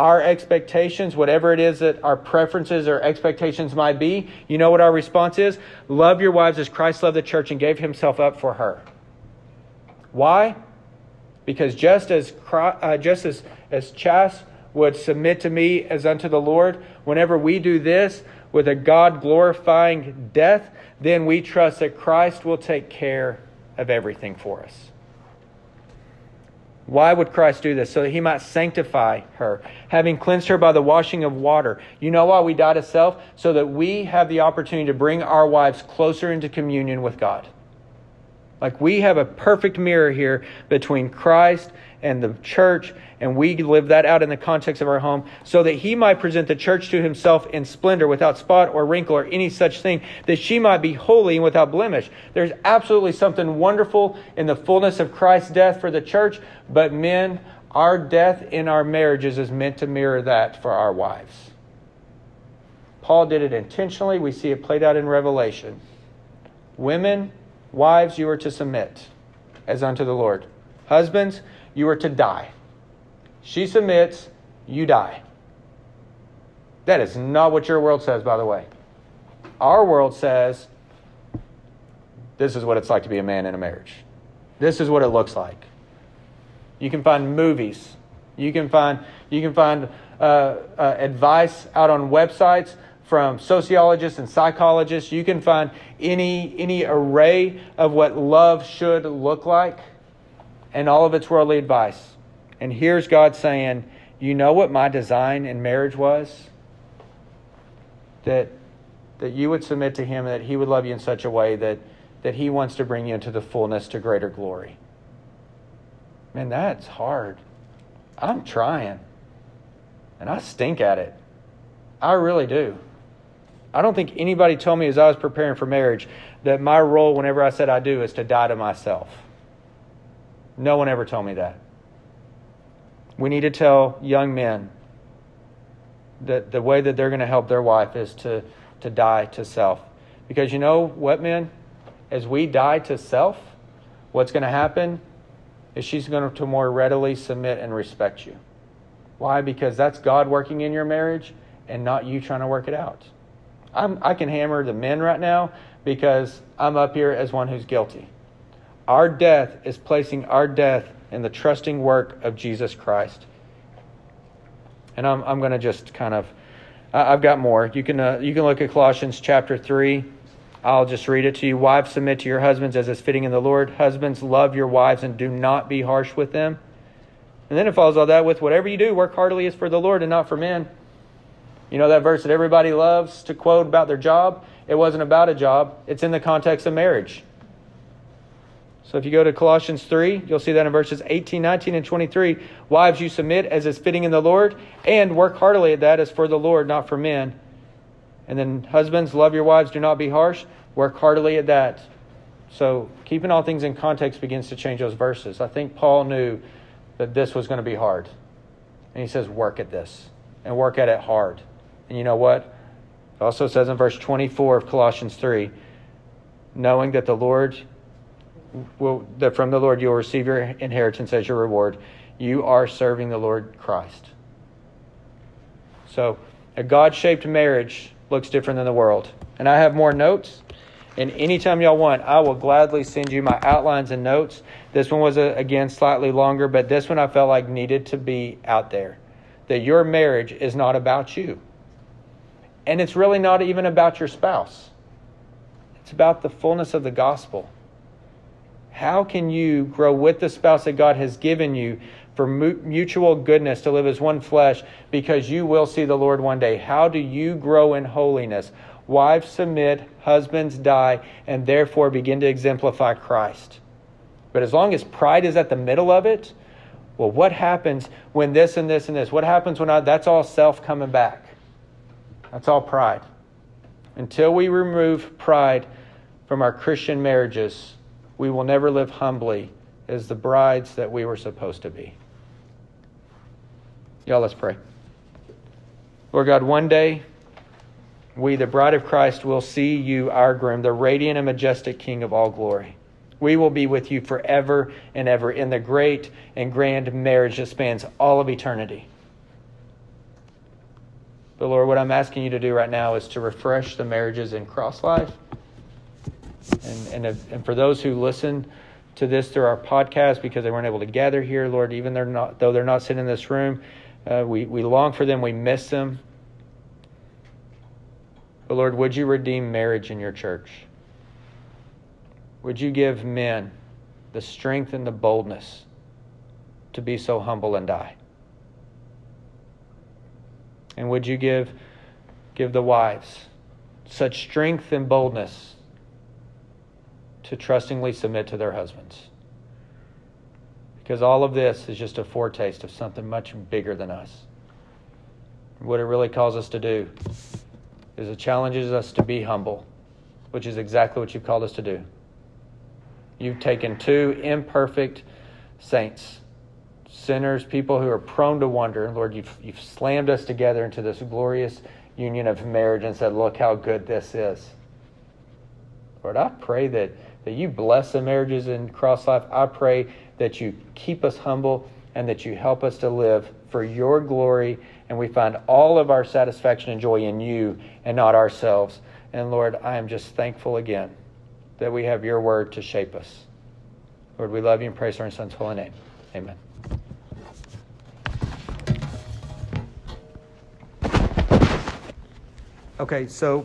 our expectations, whatever it is that our preferences or expectations might be, you know what our response is? Love your wives as Christ loved the church and gave himself up for her. Why? Because just as, uh, just as, as Chas would submit to me as unto the Lord, whenever we do this with a God glorifying death, then we trust that Christ will take care of everything for us. Why would Christ do this? So that he might sanctify her, having cleansed her by the washing of water. You know why we die to self? So that we have the opportunity to bring our wives closer into communion with God. Like we have a perfect mirror here between Christ and the church, and we live that out in the context of our home, so that he might present the church to himself in splendor, without spot or wrinkle or any such thing, that she might be holy and without blemish. There's absolutely something wonderful in the fullness of Christ's death for the church, but men, our death in our marriages is meant to mirror that for our wives. Paul did it intentionally. We see it played out in Revelation. Women, wives, you are to submit as unto the Lord. Husbands, you are to die. She submits, you die. That is not what your world says, by the way. Our world says this is what it's like to be a man in a marriage. This is what it looks like. You can find movies. You can find you can find uh, uh, advice out on websites from sociologists and psychologists. You can find any any array of what love should look like and all of its worldly advice. And here's God saying, You know what my design in marriage was? That, that you would submit to Him, that He would love you in such a way that, that He wants to bring you into the fullness to greater glory. Man, that's hard. I'm trying. And I stink at it. I really do. I don't think anybody told me as I was preparing for marriage that my role, whenever I said I do, is to die to myself. No one ever told me that. We need to tell young men that the way that they're going to help their wife is to, to die to self. Because you know what, men? As we die to self, what's going to happen is she's going to more readily submit and respect you. Why? Because that's God working in your marriage and not you trying to work it out. I'm, I can hammer the men right now because I'm up here as one who's guilty. Our death is placing our death in the trusting work of Jesus Christ. And I'm, I'm going to just kind of, I've got more. You can, uh, you can look at Colossians chapter 3. I'll just read it to you. Wives, submit to your husbands as is fitting in the Lord. Husbands, love your wives and do not be harsh with them. And then it follows all that with whatever you do, work heartily is for the Lord and not for men. You know that verse that everybody loves to quote about their job? It wasn't about a job, it's in the context of marriage. So if you go to Colossians 3, you'll see that in verses 18, 19, and 23. Wives, you submit as is fitting in the Lord, and work heartily at that as for the Lord, not for men. And then, husbands, love your wives, do not be harsh. Work heartily at that. So, keeping all things in context begins to change those verses. I think Paul knew that this was going to be hard. And he says, work at this, and work at it hard. And you know what? It also says in verse 24 of Colossians 3 knowing that the Lord will, that from the Lord you will receive your inheritance as your reward. You are serving the Lord Christ. So, a God shaped marriage looks different than the world. And I have more notes. And anytime y'all want, I will gladly send you my outlines and notes. This one was, a, uh, again, slightly longer, but this one I felt like needed to be out there. That your marriage is not about you. And it's really not even about your spouse, it's about the fullness of the gospel. How can you grow with the spouse that God has given you for mutual goodness to live as one flesh because you will see the Lord one day? How do you grow in holiness? Wives submit, husbands die, and therefore begin to exemplify Christ. But as long as pride is at the middle of it, well, what happens when this and this and this? What happens when I, that's all self coming back? That's all pride. Until we remove pride from our Christian marriages, we will never live humbly as the brides that we were supposed to be. Y'all, let's pray. Lord God, one day we, the bride of Christ, will see you, our groom, the radiant and majestic King of all glory. We will be with you forever and ever in the great and grand marriage that spans all of eternity. But Lord, what I'm asking you to do right now is to refresh the marriages in Cross Life and, and, if, and for those who listen to this through our podcast because they weren't able to gather here, Lord, even they're not, though they're not sitting in this room, Uh, we, we long for them, we miss them. But Lord, would you redeem marriage in your church? Would you give men the strength and the boldness to be so humble and die? And would you give, give the wives such strength and boldness to trustingly submit to their husbands? Because all of this is just a foretaste of something much bigger than us. What it really calls us to do is it challenges us to be humble, which is exactly what you've called us to do. You've taken two imperfect saints, sinners, people who are prone to wonder. Lord, you've, you've slammed us together into this glorious union of marriage and said, Look how good this is. Lord, I pray that, that you bless the marriages in Cross Life. I pray that you keep us humble and that you help us to live for your glory and we find all of our satisfaction and joy in you and not ourselves. And Lord, I am just thankful again that we have your word to shape us. Lord, we love you and praise our son's holy name. Amen. Okay, so